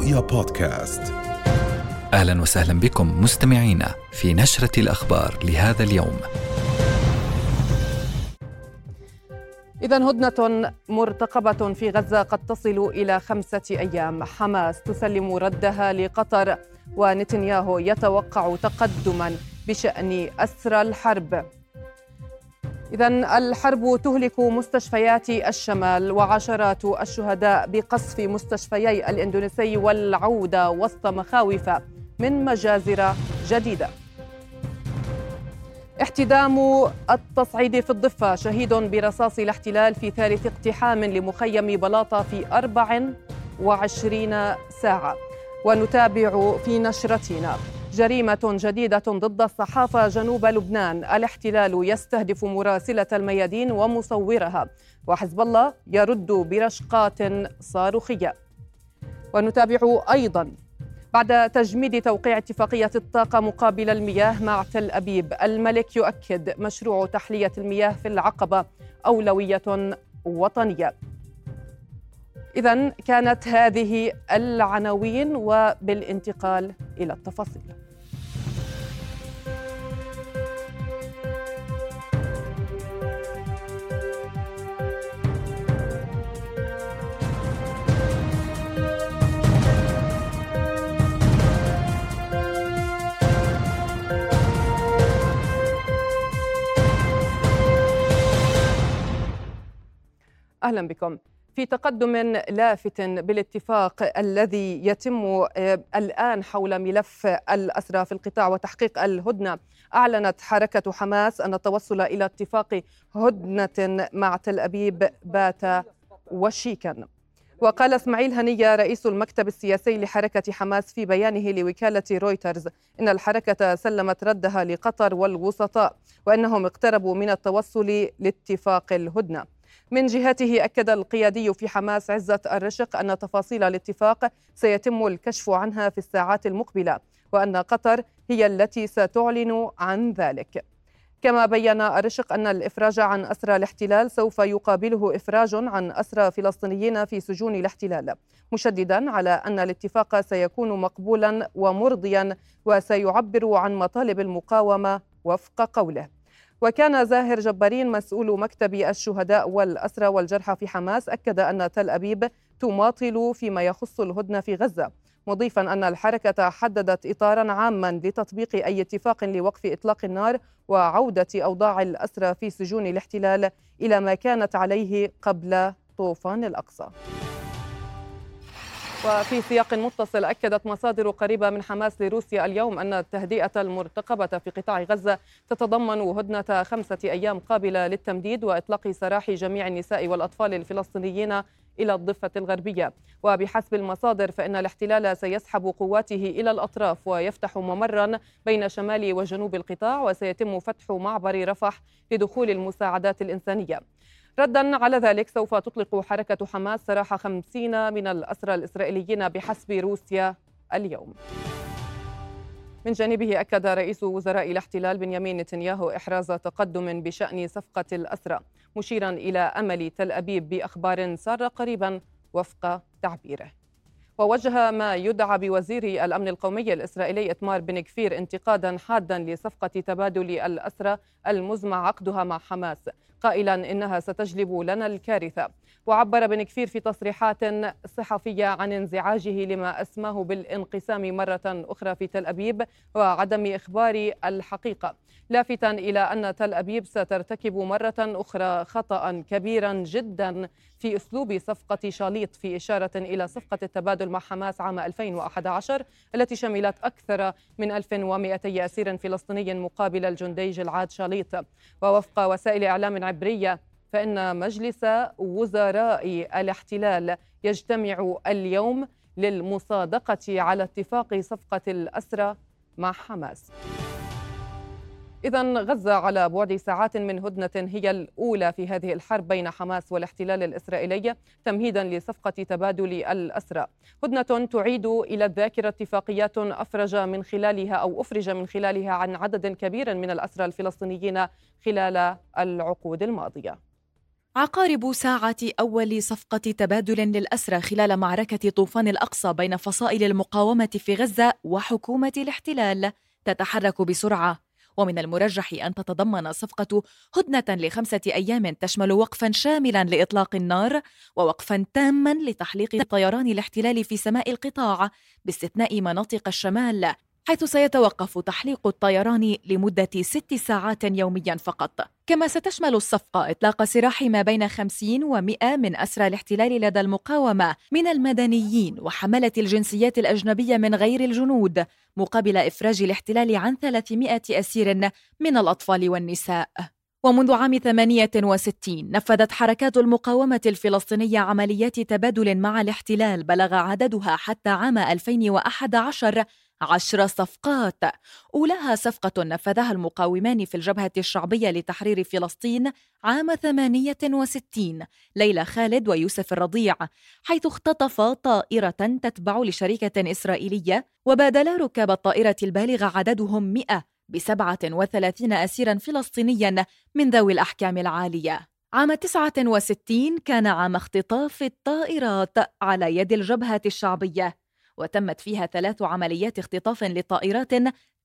رؤيا بودكاست أهلا وسهلا بكم مستمعينا في نشرة الأخبار لهذا اليوم. إذا هدنة مرتقبة في غزة قد تصل إلى خمسة أيام، حماس تسلم ردها لقطر ونتنياهو يتوقع تقدما بشأن أسرى الحرب. إذا الحرب تهلك مستشفيات الشمال وعشرات الشهداء بقصف مستشفيي الإندونيسي والعودة وسط مخاوف من مجازر جديدة. احتدام التصعيد في الضفة شهيد برصاص الاحتلال في ثالث اقتحام لمخيم بلاطة في 24 ساعة. ونتابع في نشرتنا. جريمة جديدة ضد الصحافة جنوب لبنان. الاحتلال يستهدف مراسلة الميادين ومصورها. وحزب الله يرد برشقات صاروخية. ونتابع أيضا بعد تجميد توقيع اتفاقية الطاقة مقابل المياه مع تل أبيب. الملك يؤكد مشروع تحلية المياه في العقبة أولوية وطنية. إذا كانت هذه العناوين وبالانتقال إلى التفاصيل. أهلا بكم. في تقدم لافت بالاتفاق الذي يتم آه، الآن حول ملف الأسرى في القطاع وتحقيق الهدنة. أعلنت حركة حماس أن التوصل إلى اتفاق هدنة مع تل أبيب بات وشيكا. وقال إسماعيل هنية رئيس المكتب السياسي لحركة حماس في بيانه لوكالة رويترز إن الحركة سلمت ردها لقطر والوسطاء وإنهم اقتربوا من التوصل لاتفاق الهدنة. من جهته أكد القيادي في حماس عزة الرشق أن تفاصيل الاتفاق سيتم الكشف عنها في الساعات المقبلة وأن قطر هي التي ستعلن عن ذلك. كما بين الرشق أن الإفراج عن أسرى الاحتلال سوف يقابله إفراج عن أسرى فلسطينيين في سجون الاحتلال مشددا على أن الاتفاق سيكون مقبولا ومرضيا وسيعبر عن مطالب المقاومة وفق قوله. وكان زاهر جبارين مسؤول مكتب الشهداء والأسرى والجرحى في حماس أكد أن تل أبيب تماطل فيما يخص الهدنة في غزة مضيفا أن الحركة حددت إطارا عاما لتطبيق أي اتفاق لوقف إطلاق النار وعودة أوضاع الأسرى في سجون الاحتلال إلى ما كانت عليه قبل طوفان الأقصى. وفي سياق متصل أكدت مصادر قريبة من حماس لروسيا اليوم أن التهدئة المرتقبة في قطاع غزة تتضمن هدنة خمسة أيام قابلة للتمديد وإطلاق سراح جميع النساء والأطفال الفلسطينيين إلى الضفة الغربية. وبحسب المصادر فإن الاحتلال سيسحب قواته إلى الأطراف ويفتح ممرا بين شمال وجنوب القطاع وسيتم فتح معبر رفح لدخول المساعدات الإنسانية. ردا على ذلك سوف تطلق حركة حماس سراح خمسين من الأسرى الإسرائيليين بحسب روسيا اليوم. من جانبه أكد رئيس وزراء الاحتلال بنيامين نتنياهو إحراز تقدم بشأن صفقة الأسرى مشيرا إلى أمل تل أبيب بأخبار سارة قريبا وفق تعبيره. ووجه ما يدعى بوزير الأمن القومي الإسرائيلي إتمار بن كفير انتقادا حادا لصفقة تبادل الأسرى المزمع عقدها مع حماس قائلا إنها ستجلب لنا الكارثة. وعبر بن كفير في تصريحات صحفية عن انزعاجه لما أسماه بالانقسام مرة أخرى في تل أبيب وعدم إخبار الحقيقة. لافتا إلى أن تل أبيب سترتكب مرة أخرى خطأ كبيرا جدا في أسلوب صفقة شاليط في إشارة إلى صفقة التبادل مع حماس عام 2011 التي شملت أكثر من 1200 أسير فلسطيني مقابل الجندي جلعاد شاليط. ووفق وسائل إعلام عبرية فإن مجلس وزراء الاحتلال يجتمع اليوم للمصادقة على اتفاق صفقة الأسرى مع حماس. إذا غزة على بعد ساعات من هدنة هي الأولى في هذه الحرب بين حماس والاحتلال الإسرائيلي تمهيدا لصفقة تبادل الأسرى. هدنة تعيد إلى الذاكرة اتفاقيات أفرج من خلالها أو أفرج من خلالها عن عدد كبير من الأسرى الفلسطينيين خلال العقود الماضية. عقارب ساعة أول صفقة تبادل للأسرى خلال معركة طوفان الأقصى بين فصائل المقاومة في غزة وحكومة الاحتلال تتحرك بسرعة. ومن المرجح أن تتضمن الصفقة هدنة لخمسة أيام تشمل وقفا شاملا لإطلاق النار ووقفا تاما لتحليق طيران الاحتلال في سماء القطاع باستثناء مناطق الشمال. حيث سيتوقف تحليق الطيران لمدة ست ساعات يوميا فقط. كما ستشمل الصفقة إطلاق سراح ما بين 50 و100 من أسرى الاحتلال لدى المقاومة من المدنيين وحملة الجنسيات الأجنبية من غير الجنود مقابل إفراج الاحتلال عن 300 أسير من الأطفال والنساء. ومنذ عام 68 نفذت حركات المقاومة الفلسطينية عمليات تبادل مع الاحتلال بلغ عددها حتى عام 2011 عشر صفقات أولاها صفقة نفذها المقاومان في الجبهة الشعبية لتحرير فلسطين عام 68 ليلى خالد ويوسف الرضيع حيث اختطفا طائرة تتبع لشركة إسرائيلية وبادلا ركاب الطائرة البالغ عددهم 100 بسبعة وثلاثين أسيرا فلسطينيا من ذوي الأحكام العالية. عام 69 كان عام اختطاف الطائرات على يد الجبهة الشعبية. وتمت فيها ثلاث عمليات اختطاف لطائرات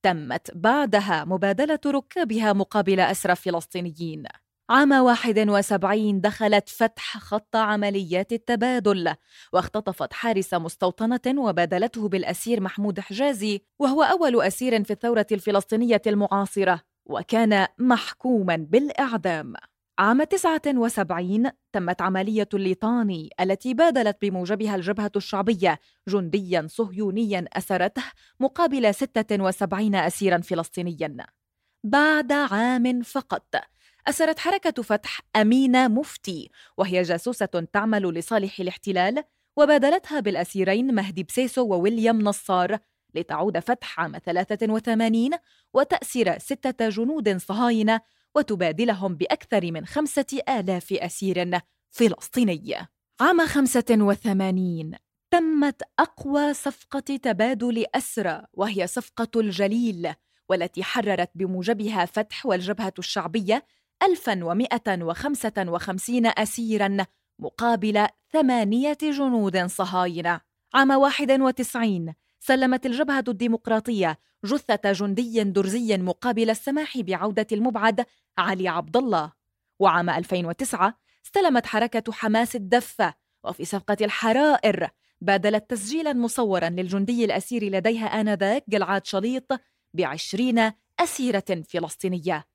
تمت بعدها مبادلة ركابها مقابل أسرى فلسطينيين. عام 71 دخلت فتح خط عمليات التبادل واختطفت حارس مستوطنة وبادلته بالأسير محمود حجازي وهو أول أسير في الثورة الفلسطينية المعاصرة وكان محكوما بالإعدام. عام 79 تمت عملية الليطاني التي بادلت بموجبها الجبهة الشعبية جنديا صهيونيا أسرته مقابل 76 أسيرا فلسطينيا. بعد عام فقط أسرت حركة فتح أمينة مفتي وهي جاسوسة تعمل لصالح الاحتلال وبادلتها بالأسيرين مهدي بسيسو وويليام نصار لتعود فتح عام 83 وتأسر ستة جنود صهاينة وتبادلهم بأكثر من خمسة آلاف أسير فلسطيني. عام 85 تمت أقوى صفقة تبادل أسرى وهي صفقة الجليل والتي حررت بموجبها فتح والجبهة الشعبية 1155 أسيرا مقابل ثمانية جنود صهاينة. عام 91 سلمت الجبهة الديمقراطية جثة جندي درزي مقابل السماح بعودة المبعد علي عبد الله وعام 2009 استلمت حركة حماس الدفة وفي صفقة الحرائر. بادلت تسجيلا مصورا للجندي الأسير لديها آنذاك جلعاد شليط بعشرين أسيرة فلسطينية.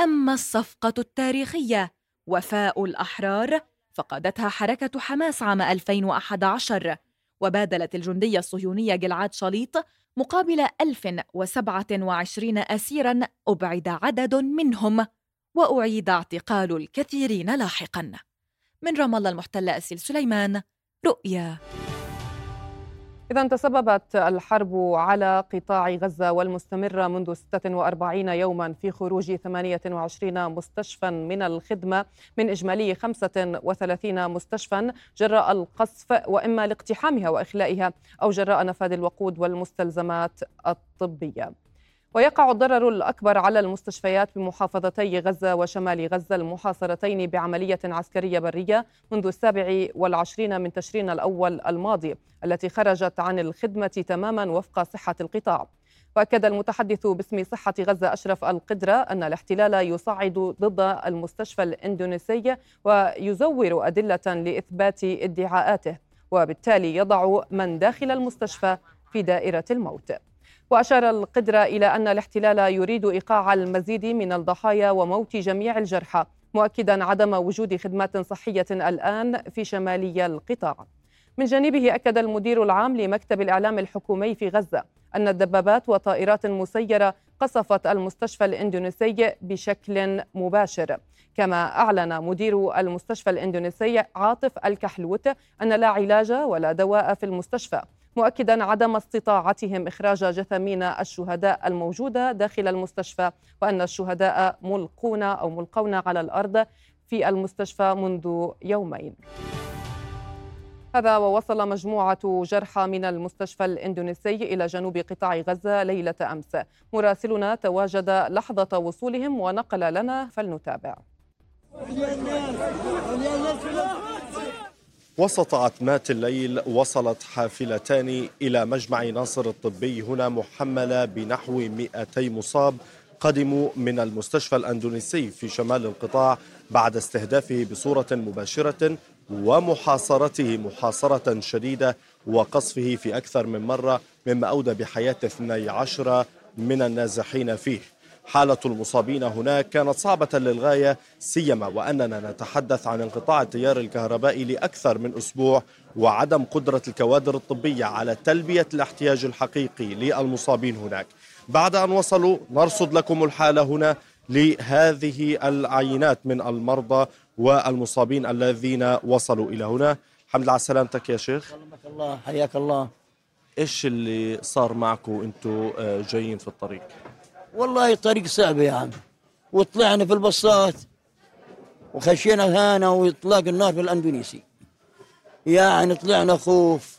أما الصفقة التاريخية وفاء الأحرار فقادتها حركة حماس عام 2011 وبادلت الجندي الصهيوني جلعاد شليط مقابل 1027 أسيرا أبعد عدد منهم وأعيد اعتقال الكثيرين لاحقا. من رام الله المحتلة أسيل سليمان رؤيا. إذا تسببت الحرب على قطاع غزة والمستمرة منذ 46 يوما في خروج 28 مستشفى من الخدمة من إجمالي 35 مستشفى جراء القصف وإما لاقتحامها وإخلائها أو جراء نفاذ الوقود والمستلزمات الطبية. ويقع الضرر الأكبر على المستشفيات بمحافظتي غزة وشمال غزة المحاصرتين بعملية عسكرية برية منذ السابع والعشرين من تشرين الأول الماضي التي خرجت عن الخدمة تماما وفق صحة القطاع. وأكد المتحدث باسم صحة غزة أشرف القدرة أن الاحتلال يصعد ضد المستشفى الإندونيسي ويزور أدلة لإثبات ادعاءاته وبالتالي يضع من داخل المستشفى في دائرة الموت. وأشار القدرة إلى أن الاحتلال يريد إيقاع المزيد من الضحايا وموت جميع الجرحى مؤكدا عدم وجود خدمات صحية الآن في شمالي القطاع. من جانبه أكد المدير العام لمكتب الإعلام الحكومي في غزة أن الدبابات وطائرات مسيرة قصفت المستشفى الإندونيسي بشكل مباشر. كما أعلن مدير المستشفى الإندونيسي عاطف الكحلوت أن لا علاج ولا دواء في المستشفى. مؤكدا عدم استطاعتهم إخراج جثامين الشهداء الموجودة داخل المستشفى وأن الشهداء ملقون أو ملقون على الأرض في المستشفى منذ يومين. هذا ووصل مجموعة جرحى من المستشفى الإندونيسي إلى جنوب قطاع غزة ليلة أمس. مراسلنا تواجد لحظة وصولهم ونقل لنا فلنتابع. وسط عتمات الليل وصلت حافلتان إلى مجمع ناصر الطبي هنا محملة بنحو 200 مصاب قدموا من المستشفى الأندونيسي في شمال القطاع بعد استهدافه بصورة مباشرة ومحاصرته محاصرة شديدة وقصفه في أكثر من مرة مما أودى بحياة 12 من النازحين فيه. حالة المصابين هناك كانت صعبة للغاية سيما وأننا نتحدث عن انقطاع التيار الكهربائي لأكثر من أسبوع وعدم قدرة الكوادر الطبية على تلبية الاحتياج الحقيقي للمصابين هناك. بعد أن وصلوا نرصد لكم الحالة هنا لهذه العينات من المرضى والمصابين الذين وصلوا إلى هنا. الحمد لله على سلامتك يا شيخ. الله حياك الله. إيش اللي صار معكم أنتم آه، جايين في الطريق؟ والله الطريق صعب يا عم. وطلعنا في البصات وخشينا هانا واطلاق النار في الأندونيسي. يعني طلعنا خوف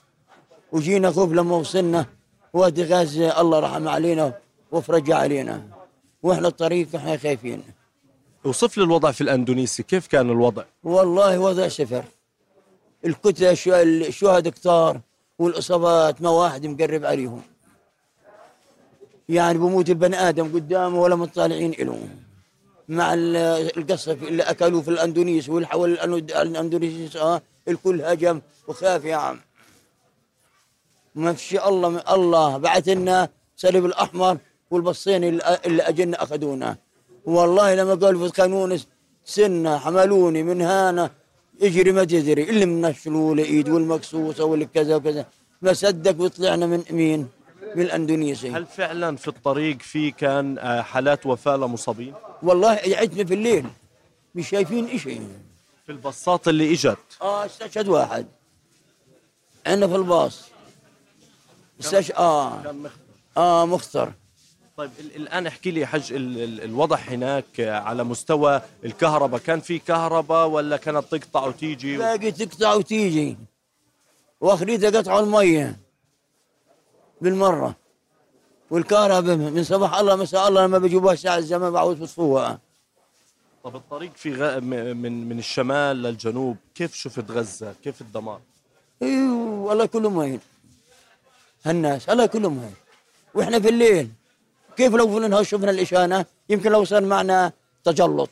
وجينا خوف لما وصلنا. وادي غزه الله رحم علينا وفرج علينا. وإحنا الطريق إحنا خايفين. وصف لي الوضع في الأندونيسي. كيف كان الوضع؟ والله وضع صفر. الكتلة الشهداء كتار والإصابات ما واحد مقرب عليهم. يعني بموت البني آدم قدامه ولا مطالعين له مع القصف اللي أكلوه في الأندونيس والحول الاندونيسي آه الكل هجم وخاف يا عم. ما في الله الله بعث لنا سلب الأحمر والبصين اللي أجلنا أخذونا. والله لما قالوا في القانون سنة حملوني من هنا اجري ما تدري اللي من الشلول ايد والمقصوصة والكذا وكذا. ما صدق وطلعنا من مين؟ من الاندونيسي هل فعلا في الطريق في كان آه، حالات وفاة لمصابين؟ والله عدنا في الليل مش شايفين شيء في الباصات اللي إجت؟ آه استشهد واحد. عندنا في الباص. استشهد آه. كان مختر آه مختر طيب الآن احكي لي حج الوضع هناك على مستوى الكهرباء. كان في كهرباء ولا كانت تقطع وتيجي؟ باقي تقطع وتيجي. وأخريتها قطعوا المية. بالمرة. والكهرباء من صباح الله مساء الله لما بيجيبوها الساعة الزمان بعوز بصفوها طب الطريق في غ... من من الشمال للجنوب كيف شفت غزة؟ كيف الدمار؟ إيوه والله كلهم وين هالناس الله كلهم وين وإحنا في الليل. كيف لو فلنا شفنا الإشانة؟ يمكن لو صار معنا تجلط.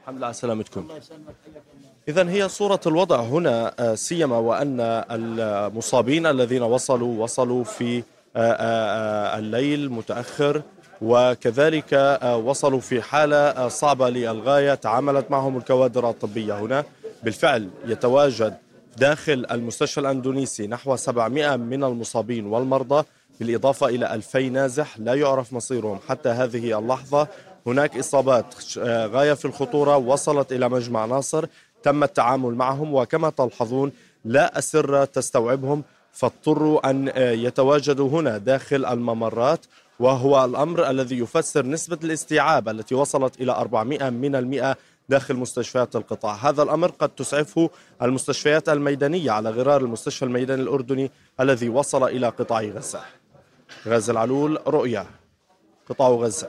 الحمد لله على سلامتكم. إذا هي صورة الوضع هنا آه، سيما وأن المصابين الذين وصلوا وصلوا في الليل متأخر وكذلك وصلوا في حالة صعبة للغاية. تعاملت معهم الكوادر الطبية هنا. بالفعل يتواجد داخل المستشفى الأندونيسي نحو 700 من المصابين والمرضى. بالإضافة إلى ألفي نازح لا يعرف مصيرهم حتى هذه اللحظة. هناك إصابات آه، غاية في الخطورة. وصلت إلى مجمع ناصر. تم التعامل معهم وكما تلحظون لا أسرة تستوعبهم. فاضطروا أن آه، يتواجدوا هنا داخل الممرات وهو الأمر الذي يفسر نسبة الاستيعاب التي وصلت إلى 400 من المئة داخل مستشفيات القطاع. هذا الأمر قد تسعفه المستشفيات الميدانية على غرار المستشفى الميداني الأردني الذي وصل إلى قطاع غزة. غزة العلول رؤيا قطاع غزة.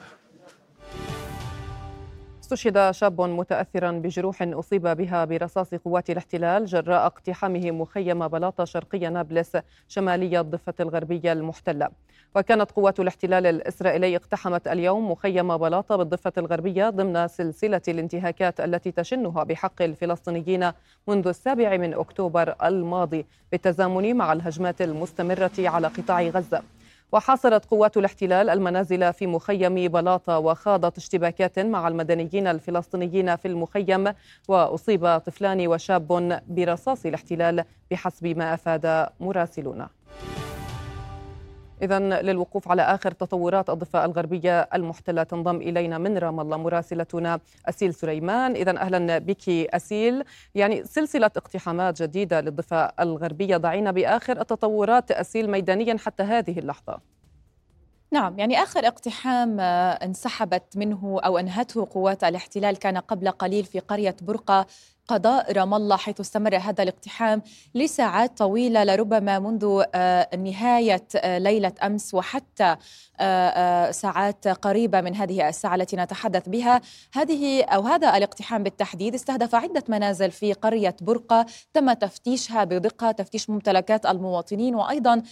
استشهد شاب متأثرا بجروح أصيب بها برصاص قوات الاحتلال جراء اقتحامه مخيم بلاطة شرقي نابلس شمالية الضفة الغربية المحتلة. وكانت قوات الاحتلال الإسرائيلي اقتحمت اليوم مخيم بلاطة بالضفة الغربية ضمن سلسلة الانتهاكات التي تشنها بحق الفلسطينيين منذ السابع من أكتوبر الماضي بالتزامن مع الهجمات المستمرة على قطاع غزة. وحاصرت قوات الاحتلال المنازل في مخيم بلاطة وخاضت اشتباكات مع المدنيين الفلسطينيين في المخيم وأصيب طفلان وشاب برصاص الاحتلال بحسب ما أفاد مراسلون إذا للوقوف على آخر تطورات الضفة الغربية المحتلة تنضم إلينا من رام الله مراسلتنا أسيل سليمان. إذا أهلا بك أسيل. يعني سلسلة اقتحامات جديدة للضفة الغربية ضعينا بآخر التطورات. أسيل ميدانيا حتى هذه اللحظة. نعم يعني آخر اقتحام انسحبت منه أو أنهته قوات الاحتلال كان قبل قليل في قرية برقة. قضاء رام الله حيث استمر هذا الاقتحام لساعات طويلة لربما منذ آه، نهاية آه، ليلة أمس وحتى آه، ساعات قريبة من هذه الساعة التي نتحدث بها. هذه أو هذا الاقتحام بالتحديد استهدف عدة منازل في قرية برقة تم تفتيشها بدقة تفتيش ممتلكات المواطنين وأيضا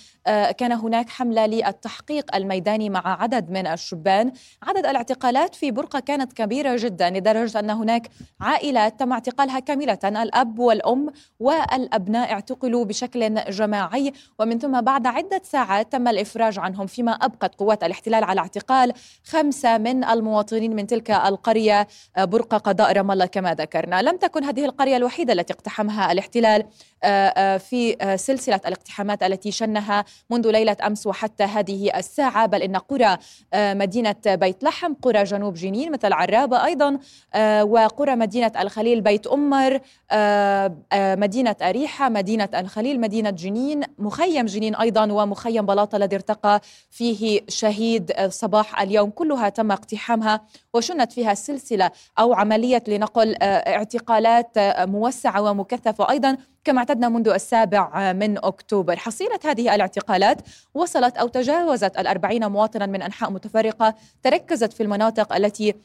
كان هناك حملة للتحقيق الميداني مع عدد من الشبان. عدد الاعتقالات في برقة كانت كبيرة جدا لدرجة أن هناك عائلات تم اعتقالها كاملة الأب والأم والأبناء اعتقلوا بشكل جماعي. ومن ثم بعد عدة ساعات تم الإفراج عنهم فيما أبقت قوات الاحتلال على اعتقال خمسة من المواطنين من تلك القرية برقة قضاء رام الله كما ذكرنا. لم تكن هذه القرية الوحيدة التي اقتحمها الاحتلال في سلسلة الاقتحامات التي شنها منذ ليلة أمس وحتى هذه الساعة. بل إن قرى مدينة بيت لحم قرى جنوب جنين مثل عرابة أيضا وقرى مدينة الخليل بيت أم عمر آه، آه، مدينة أريحة مدينة الخليل مدينة جنين مخيم جنين أيضا ومخيم بلاطة الذي ارتقى فيه شهيد صباح اليوم. كلها تم اقتحامها وشنت فيها سلسلة أو عملية لنقل آه، اعتقالات موسعة ومكثفة أيضا كما اعتدنا منذ السابع من أكتوبر حصيلة هذه الاعتقالات وصلت أو تجاوزت الأربعين مواطنا من أنحاء متفرقة تركزت في المناطق التي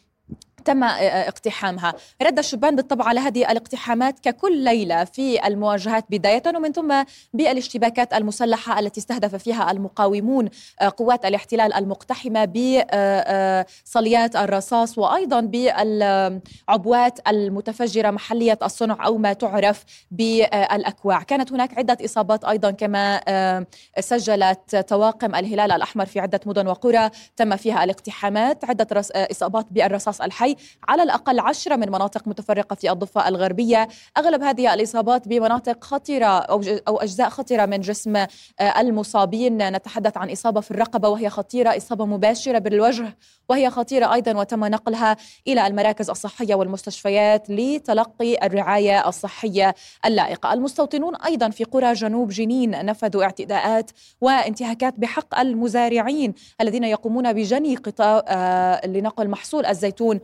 تم اقتحامها. رد الشبان بالطبع على هذه الاقتحامات ككل ليلة في المواجهات بداية ومن ثم بالاشتباكات المسلحة التي استهدف فيها المقاومون قوات الاحتلال المقتحمة بصليات الرصاص وأيضا بالعبوات المتفجرة محلية الصنع أو ما تعرف بالأكواع. كانت هناك عدة إصابات أيضا كما سجلت طواقم الهلال الأحمر في عدة مدن وقرى تم فيها الاقتحامات. عدة إصابات بالرصاص الحي على الأقل عشرة من مناطق متفرقة في الضفة الغربية. أغلب هذه الإصابات بمناطق خطرة أو أجزاء خطرة من جسم آه، المصابين. نتحدث عن إصابة في الرقبة وهي خطيرة إصابة مباشرة بالوجه وهي خطيرة أيضا وتم نقلها إلى المراكز الصحية والمستشفيات لتلقي الرعاية الصحية اللائقة. المستوطنون أيضا في قرى جنوب جنين نفذوا اعتداءات وانتهاكات بحق المزارعين الذين يقومون بجني قطاع آه، لنقل محصول الزيتون.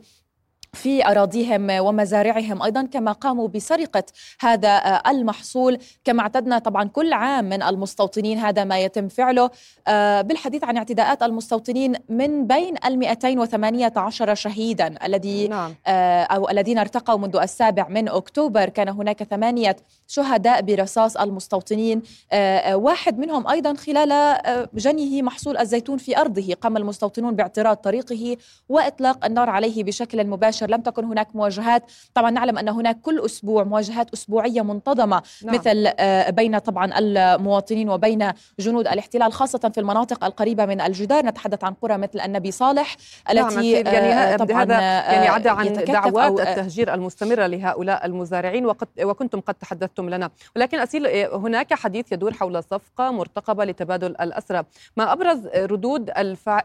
في أراضيهم ومزارعهم أيضا كما قاموا بسرقة هذا آه، المحصول. كما اعتدنا طبعا كل عام من المستوطنين هذا ما يتم فعله. آه، بالحديث عن اعتداءات المستوطنين من بين ال 218 شهيدا الذي نعم. آه، أو الذين ارتقوا منذ السابع من أكتوبر. كان هناك ثمانية شهداء برصاص المستوطنين. واحد منهم أيضا خلال جنيه محصول الزيتون في أرضه. قام المستوطنون باعتراض طريقه وإطلاق النار عليه بشكل مباشر. مباشر لم تكن هناك مواجهات. طبعا نعلم أن هناك كل أسبوع مواجهات أسبوعية منتظمة نعم. مثل آه، بين طبعا المواطنين وبين جنود الاحتلال خاصة في المناطق القريبة من الجدار. نتحدث عن قرى مثل النبي صالح نعم، التي نعم يعني طبعا هذا يعني عدا عن دعوات التهجير المستمرة لهؤلاء المزارعين وقد وكنتم قد تحدثتم لنا. ولكن أسيل هناك حديث يدور حول صفقة مرتقبة لتبادل الأسرى. ما أبرز ردود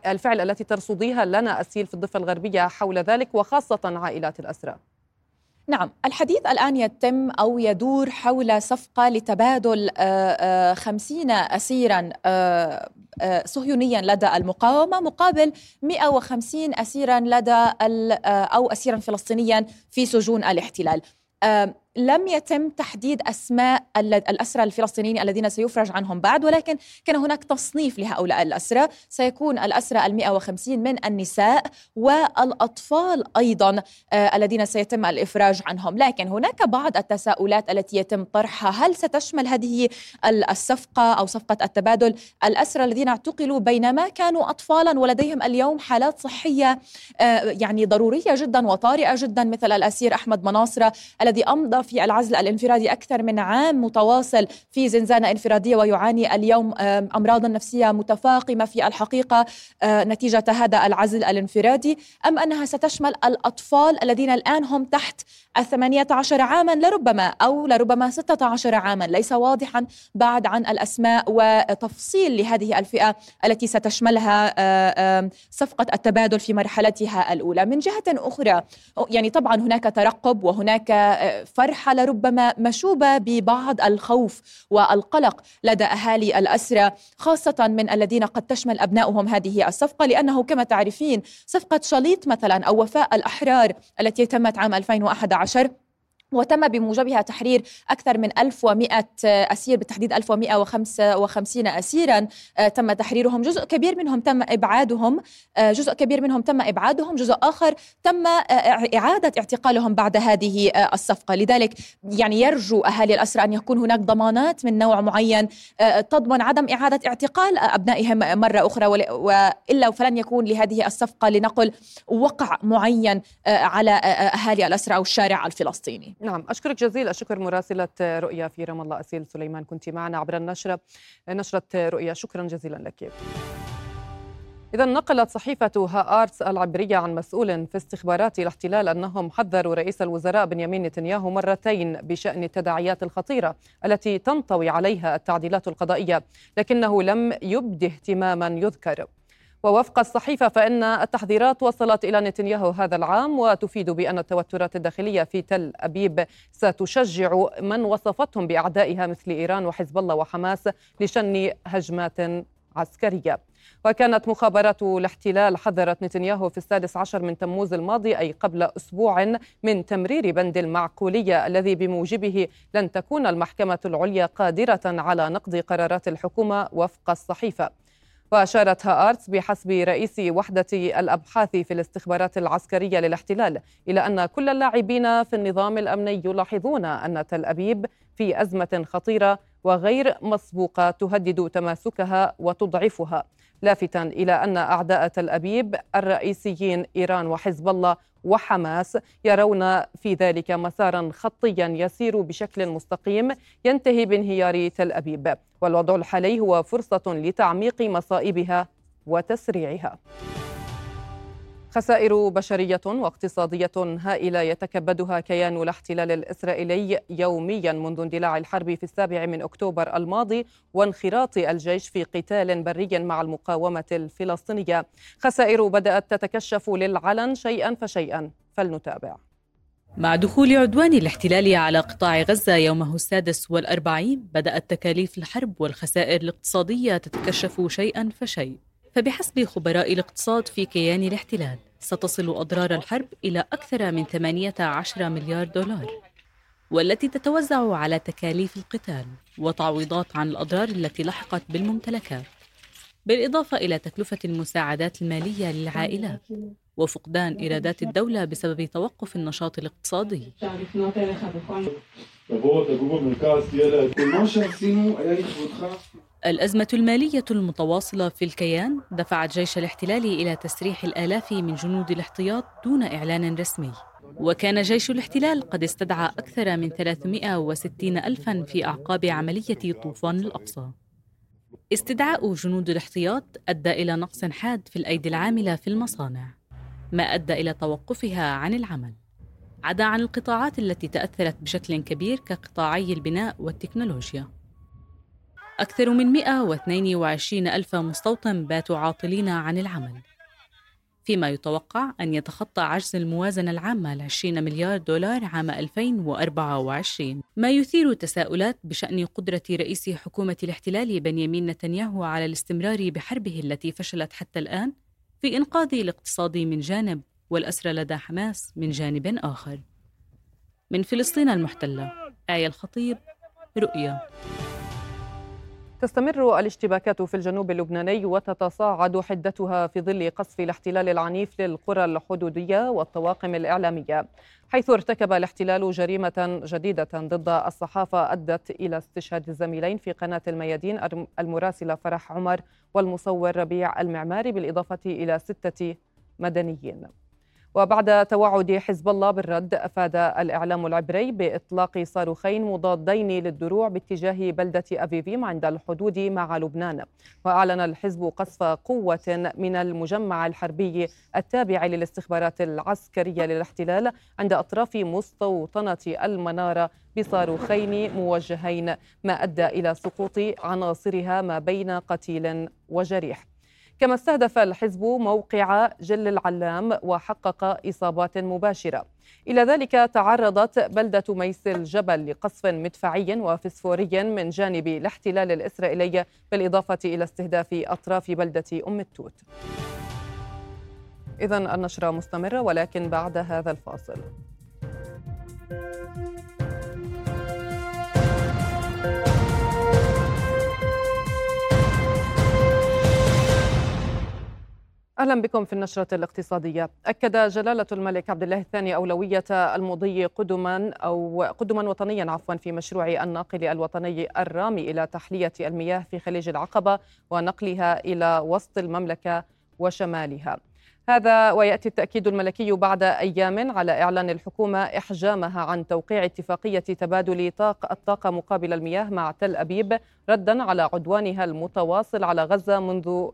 الفعل التي ترصديها لنا أسيل في الضفة الغربية حول ذلك وخاصة عائلات الأسرى نعم الحديث الآن يتم أو يدور حول صفقة لتبادل آه، آه، خمسين أسيرا آه، صهيونيا لدى المقاومة مقابل 150 أسيرا لدى أو أسيرا فلسطينيا في سجون الاحتلال. لم يتم تحديد أسماء الأسرى الفلسطينيين الذين سيفرج عنهم بعد ولكن كان هناك تصنيف لهؤلاء الأسرى. سيكون الأسرى ال 150 من النساء والأطفال أيضا آه الذين سيتم الإفراج عنهم. لكن هناك بعض التساؤلات التي يتم طرحها. هل ستشمل هذه الصفقة أو صفقة التبادل الأسرى الذين اعتقلوا بينما كانوا اطفالا ولديهم اليوم حالات صحية آه يعني ضرورية جدا وطارئة جدا مثل الأسير أحمد مناصرة الذي أمضى في العزل الانفرادي أكثر من عام متواصل في زنزانة انفرادية ويعاني اليوم أمراضا نفسية متفاقمة في الحقيقة آه، نتيجة هذا العزل الانفرادي. أم أنها ستشمل الأطفال الذين الآن هم تحت الثمانية عشر عاما لربما أو لربما ستة عشر عاما. ليس واضحا بعد عن الأسماء وتفصيل لهذه الفئة التي ستشملها آه، صفقة التبادل في مرحلتها الأولى. من جهة أخرى يعني طبعا هناك ترقب وهناك آه، فرح مرحلة ربما مشوبة ببعض الخوف والقلق لدى أهالي الاسرى خاصة من الذين قد تشمل أبنائهم هذه الصفقة لأنه كما تعرفين صفقة شليط مثلا أو وفاء الأحرار التي تمت عام 2011 وتم بموجبها تحرير أكثر من 1100 أسير بالتحديد 1155 أسيرا. آه، تم تحريرهم. جزء كبير منهم تم إبعادهم. آه، جزء كبير منهم تم إبعادهم. جزء آخر تم آه، إعادة اعتقالهم بعد هذه الصفقة. لذلك يعني يرجو أهالي الأسرى أن يكون هناك ضمانات من نوع معين. تضمن عدم إعادة اعتقال أبنائهم مرة أخرى وإلا فلن يكون لهذه الصفقة لنقل وقع معين على أهالي الأسرى أو الشارع الفلسطيني. نعم أشكرك جزيل الشكر مراسلة رؤيا في رام الله أسيل سليمان كنت معنا عبر النشرة نشرة رؤيا شكرا جزيلا لك. إذا نقلت صحيفة ها آرتس العبرية عن مسؤول في استخبارات الاحتلال أنهم حذروا رئيس الوزراء بنيامين نتنياهو مرتين بشأن التداعيات الخطيرة التي تنطوي عليها التعديلات القضائية لكنه لم يبد اهتماما يذكر. ووفق الصحيفة فإن التحذيرات وصلت إلى نتنياهو هذا العام وتفيد بأن التوترات الداخلية في تل أبيب ستشجع من وصفتهم بأعدائها مثل إيران وحزب الله وحماس لشن هجمات عسكرية. وكانت مخابرات الاحتلال حذرت نتنياهو في السادس عشر من تموز الماضي أي قبل أسبوع من تمرير بند المعقولية الذي بموجبه لن تكون المحكمة العليا قادرة على نقض قرارات الحكومة وفق الصحيفة. وأشارت هارتس بحسب رئيس وحدة الأبحاث في الاستخبارات العسكرية للاحتلال إلى أن كل اللاعبين في النظام الأمني يلاحظون أن تل أبيب في أزمة خطيرة وغير مسبوقة تهدد تماسكها وتضعفها. لافتا إلى أن أعداء تل أبيب الرئيسيين إيران وحزب الله وحماس يرون في ذلك مسارا خطيا يسير بشكل مستقيم ينتهي بانهيار تل أبيب. والوضع الحالي هو فرصة لتعميق مصائبها وتسريعها. خسائر بشرية واقتصادية هائلة يتكبدها كيان الاحتلال الإسرائيلي يوميا منذ اندلاع الحرب في السابع من أكتوبر الماضي وانخراط الجيش في قتال بري مع المقاومة الفلسطينية. خسائر بدأت تتكشف للعلن شيئا فشيئا. فلنتابع. مع دخول عدوان الاحتلال على قطاع غزة يومه السادس والأربعين بدأت تكاليف الحرب والخسائر الاقتصادية تتكشف شيئا فشيء. فبحسب خبراء الاقتصاد في كيان الاحتلال ستصل أضرار الحرب إلى أكثر من 18 مليار دولار والتي تتوزع على تكاليف القتال وتعويضات عن الأضرار التي لحقت بالممتلكات بالإضافة إلى تكلفة المساعدات المالية للعائلات وفقدان إيرادات الدولة بسبب توقف النشاط الاقتصادي. الأزمة المالية المتواصلة في الكيان دفعت جيش الاحتلال إلى تسريح الآلاف من جنود الاحتياط دون إعلان رسمي. وكان جيش الاحتلال قد استدعى أكثر من 360 ألفا في أعقاب عملية طوفان الأقصى. استدعاء جنود الاحتياط أدى إلى نقص حاد في الأيدي العاملة في المصانع ما أدى إلى توقفها عن العمل. عدا عن القطاعات التي تأثرت بشكل كبير كقطاعي البناء والتكنولوجيا. أكثر من 122 ألف مستوطن باتوا عاطلين عن العمل. فيما يتوقع أن يتخطى عجز الموازنة العامة ل 20 مليار دولار عام 2024 ما يثير تساؤلات بشأن قدرة رئيس حكومة الاحتلال بنيامين نتنياهو على الاستمرار بحربه التي فشلت حتى الآن في إنقاذ الاقتصاد من جانب والأسرى لدى حماس من جانب آخر. من فلسطين المحتلة آية الخطيب رؤيا. تستمر الاشتباكات في الجنوب اللبناني وتتصاعد حدتها في ظل قصف الاحتلال العنيف للقرى الحدودية والطواقم الإعلامية حيث ارتكب الاحتلال جريمة جديدة ضد الصحافة أدت إلى استشهاد الزميلين في قناة الميادين المراسلة فرح عمر والمصور ربيع المعماري بالإضافة إلى ستة مدنيين. وبعد توعد حزب الله بالرد أفاد الإعلام العبري بإطلاق صاروخين مضادين للدروع باتجاه بلدة أفيفيم عند الحدود مع لبنان. وأعلن الحزب قصف قوة من المجمع الحربي التابع للاستخبارات العسكرية للاحتلال عند أطراف مستوطنة المنارة بصاروخين موجهين ما أدى إلى سقوط عناصرها ما بين قتيل وجريح. كما استهدف الحزب موقع جل العلام وحقق إصابات مباشرة. إلى ذلك تعرضت بلدة ميس الجبل لقصف مدفعي وفسفوري من جانب الاحتلال الإسرائيلي بالإضافة إلى استهداف أطراف بلدة أم التوت. إذا النشرة مستمرة ولكن بعد هذا الفاصل. أهلا بكم في النشرة الاقتصادية. أكد جلالة الملك عبد الله الثاني أولوية المضي قدما أو قدما وطنيا عفوا في مشروع الناقل الوطني الرامي إلى تحلية المياه في خليج العقبة ونقلها إلى وسط المملكة وشمالها. هذا ويأتي التأكيد الملكي بعد أيام على إعلان الحكومة إحجامها عن توقيع اتفاقية تبادل طاق الطاقة مقابل المياه مع تل أبيب ردا على عدوانها المتواصل على غزة منذ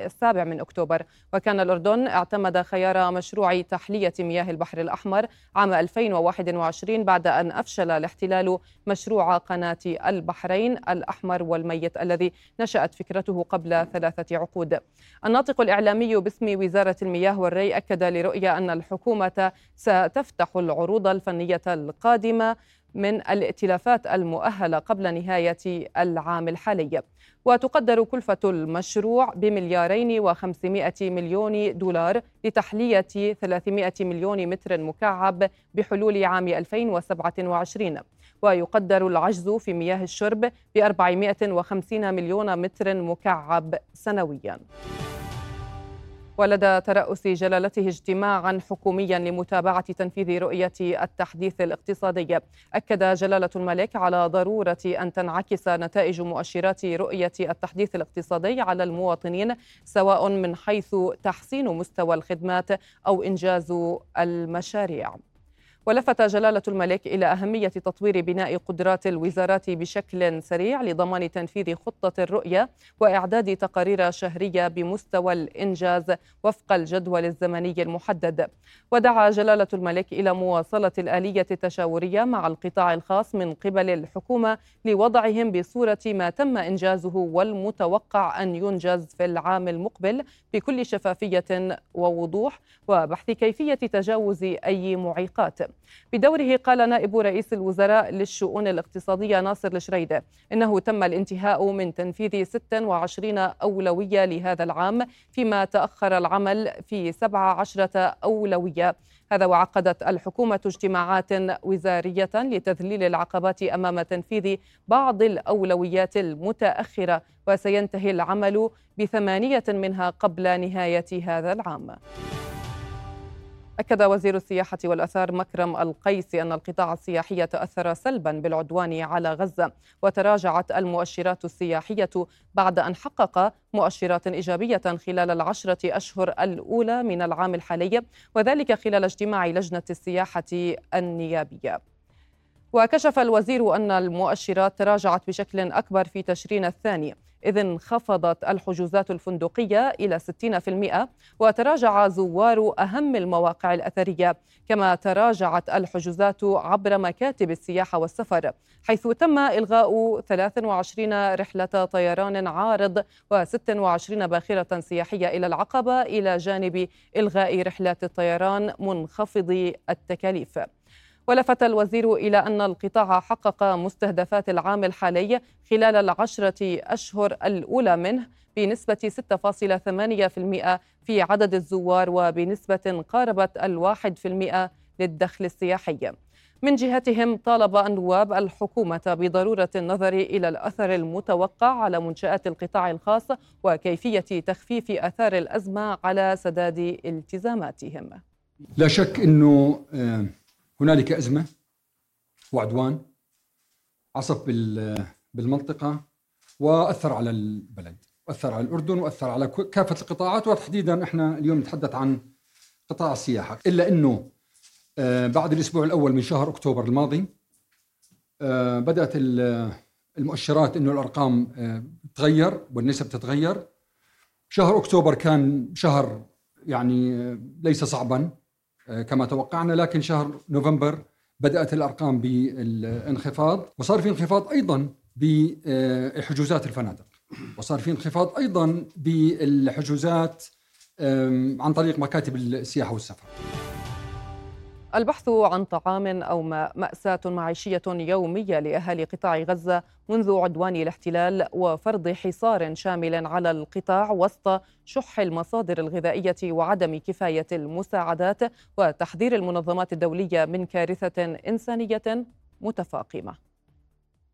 السابع من أكتوبر وكان الأردن اعتمد خيار مشروع تحلية مياه البحر الأحمر عام 2021 بعد أن أفشل الاحتلال مشروع قناة البحرين الأحمر والميت الذي نشأت فكرته قبل ثلاثة عقود. الناطق الإعلامي باسم وزارة المياه المياه والري أكد لرؤية أن الحكومة ستفتح العروض الفنية القادمة من الائتلافات المؤهلة قبل نهاية العام الحالي. وتقدر كلفة المشروع بمليارين وخمسمائة مليون دولار لتحلية 300 مليون متر مكعب بحلول عام 2027 ويقدر العجز في مياه الشرب ب 450 مليون متر مكعب سنوياً. ولدى ترأس جلالته اجتماعا حكوميا لمتابعة تنفيذ رؤية التحديث الاقتصادي. أكد جلالة الملك على ضرورة أن تنعكس نتائج مؤشرات رؤية التحديث الاقتصادي على المواطنين سواء من حيث تحسين مستوى الخدمات أو إنجاز المشاريع. ولفت جلالة الملك إلى أهمية تطوير بناء قدرات الوزارات بشكل سريع لضمان تنفيذ خطة الرؤية وإعداد تقارير شهرية بمستوى الإنجاز وفق الجدول الزمني المحدد. ودعا جلالة الملك إلى مواصلة الآلية التشاورية مع القطاع الخاص من قبل الحكومة لوضعهم بصورة ما تم إنجازه والمتوقع أن ينجز في العام المقبل بكل شفافية ووضوح وبحث كيفية تجاوز أي معيقات. بدوره قال نائب رئيس الوزراء للشؤون الاقتصادية ناصر الشريدة إنه تم الانتهاء من تنفيذ 26 أولوية لهذا العام فيما تأخر العمل في 17 أولوية. هذا وعقدت الحكومة اجتماعات وزارية لتذليل العقبات أمام تنفيذ بعض الأولويات المتأخرة وسينتهي العمل بثمانية منها قبل نهاية هذا العام. أكد وزير السياحة والأثار مكرم القيسي أن القطاع السياحي تأثر سلبا بالعدوان على غزة وتراجعت المؤشرات السياحية بعد أن حقق مؤشرات إيجابية خلال العشرة أشهر الأولى من العام الحالي وذلك خلال اجتماع لجنة السياحة النيابية. وكشف الوزير أن المؤشرات تراجعت بشكل أكبر في تشرين الثاني إذ انخفضت الحجوزات الفندقية إلى 60% وتراجع زوار أهم المواقع الأثرية كما تراجعت الحجوزات عبر مكاتب السياحة والسفر حيث تم إلغاء 23 رحلة طيران عارض و26 باخرة سياحية إلى العقبة إلى جانب إلغاء رحلات الطيران منخفض التكاليف. ولفت الوزير إلى أن القطاع حقق مستهدفات العام الحالي خلال العشرة أشهر الأولى منه بنسبة 6.8% في عدد الزوار وبنسبة قاربت الواحد في المئة للدخل السياحي. من جهتهم طالب النواب الحكومة بضرورة النظر إلى الأثر المتوقع على منشآت القطاع الخاص وكيفية تخفيف أثار الأزمة على سداد التزاماتهم. لا شك أنه آه، هنالك أزمة وعدوان عصف بالمنطقة وأثر على البلد وأثر على الأردن وأثر على كافة القطاعات وتحديدا إحنا اليوم نتحدث عن قطاع السياحة. إلا أنه آه، بعد الأسبوع الأول من شهر أكتوبر الماضي آه، بدأت المؤشرات أنه الأرقام آه، تتغير والنسب تتغير. شهر أكتوبر كان شهر يعني ليس صعبا. كما توقعنا لكن شهر نوفمبر بدأت الأرقام بالانخفاض وصار في انخفاض أيضا بحجوزات الفنادق. وصار في انخفاض أيضا بالحجوزات عن طريق مكاتب السياحة والسفر. البحث عن طعام أو ماء مأساة معيشية يومية لأهالي قطاع غزة منذ عدوان الاحتلال وفرض حصار شامل على القطاع وسط شح المصادر الغذائية وعدم كفاية المساعدات وتحذير المنظمات الدولية من كارثة إنسانية متفاقمة.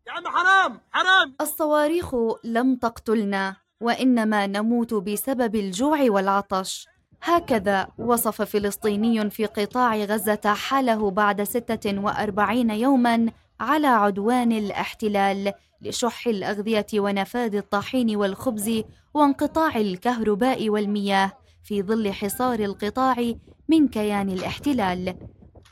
يا عم حرام حرام. الصواريخ لم تقتلنا وإنما نموت بسبب الجوع والعطش. هكذا وصف فلسطيني في قطاع غزة حاله بعد 46 يوما على عدوان الاحتلال لشح الأغذية ونفاذ الطحين والخبز وانقطاع الكهرباء والمياه في ظل حصار القطاع من كيان الاحتلال.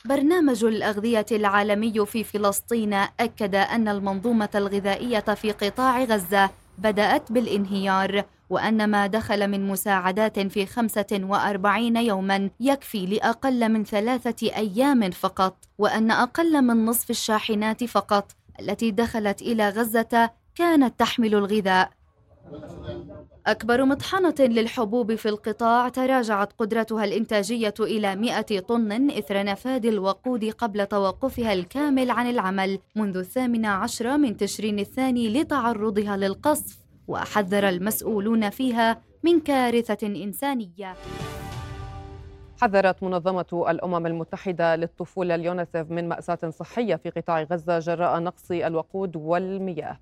برنامج الأغذية العالمي في فلسطين أكد أن المنظومة الغذائية في قطاع غزة بدأت بالانهيار وأن ما دخل من مساعدات في 45 يوما يكفي لأقل من ثلاثة أيام فقط وأن أقل من نصف الشاحنات فقط التي دخلت إلى غزة كانت تحمل الغذاء. أكبر مطحنة للحبوب في القطاع تراجعت قدرتها الإنتاجية إلى 100 طن إثر نفاذ الوقود قبل توقفها الكامل عن العمل منذ الثامن عشر من تشرين الثاني لتعرضها للقصف. وحذر المسؤولون فيها من كارثة إنسانية. حذرت منظمة الأمم المتحدة للطفولة اليونسف من مأساة صحية في قطاع غزة جراء نقص الوقود والمياه.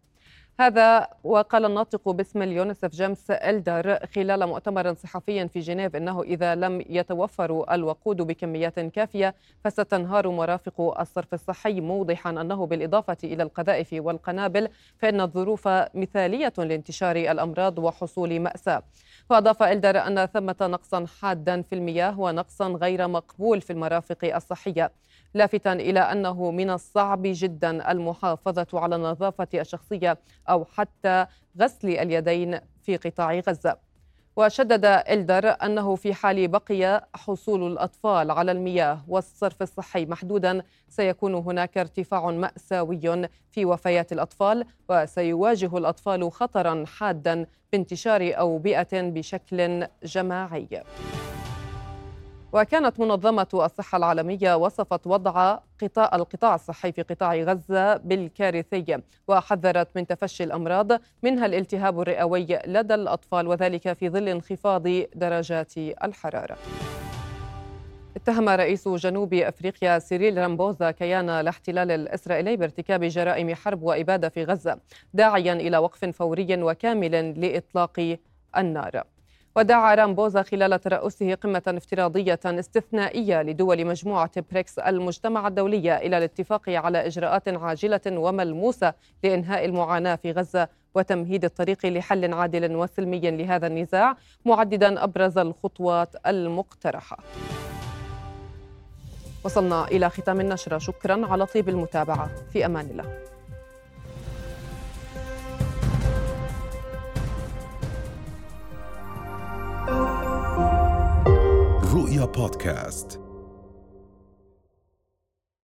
هذا وقال الناطق باسم اليونسف جيمس إلدر خلال مؤتمر صحفي في جنيف إنه إذا لم يتوفر الوقود بكميات كافية فستنهار مرافق الصرف الصحي موضحا أنه بالإضافة إلى القذائف والقنابل فإن الظروف مثالية لانتشار الأمراض وحصول مأساة. وأضاف إلدر أن ثمة نقصا حادا في المياه ونقصا غير مقبول في المرافق الصحية. لافتا إلى أنه من الصعب جدا المحافظة على النظافة الشخصية أو حتى غسل اليدين في قطاع غزة. وشدد إلدر أنه في حال بقي حصول الأطفال على المياه والصرف الصحي محدودا سيكون هناك ارتفاع مأساوي في وفيات الأطفال وسيواجه الأطفال خطرا حادا بانتشار أوبئة بشكل جماعي. وكانت منظمة الصحة العالمية وصفت وضع قطاع القطاع الصحي في قطاع غزة بالكارثي وحذرت من تفشي الأمراض منها الالتهاب الرئوي لدى الأطفال وذلك في ظل انخفاض درجات الحرارة. اتهم رئيس جنوب أفريقيا سيريل رامافوزا كيان الاحتلال الإسرائيلي بارتكاب جرائم حرب وإبادة في غزة داعيا إلى وقف فوري وكامل لإطلاق النار. ودعا رامافوزا خلال ترأسه قمة افتراضية استثنائية لدول مجموعة بريكس المجتمع الدولي إلى الاتفاق على إجراءات عاجلة وملموسة لإنهاء المعاناة في غزة وتمهيد الطريق لحل عادل وسلمي لهذا النزاع معددا أبرز الخطوات المقترحة. وصلنا إلى ختام النشرة. شكرا على طيب المتابعة. في أمان الله. رؤيا بودكاست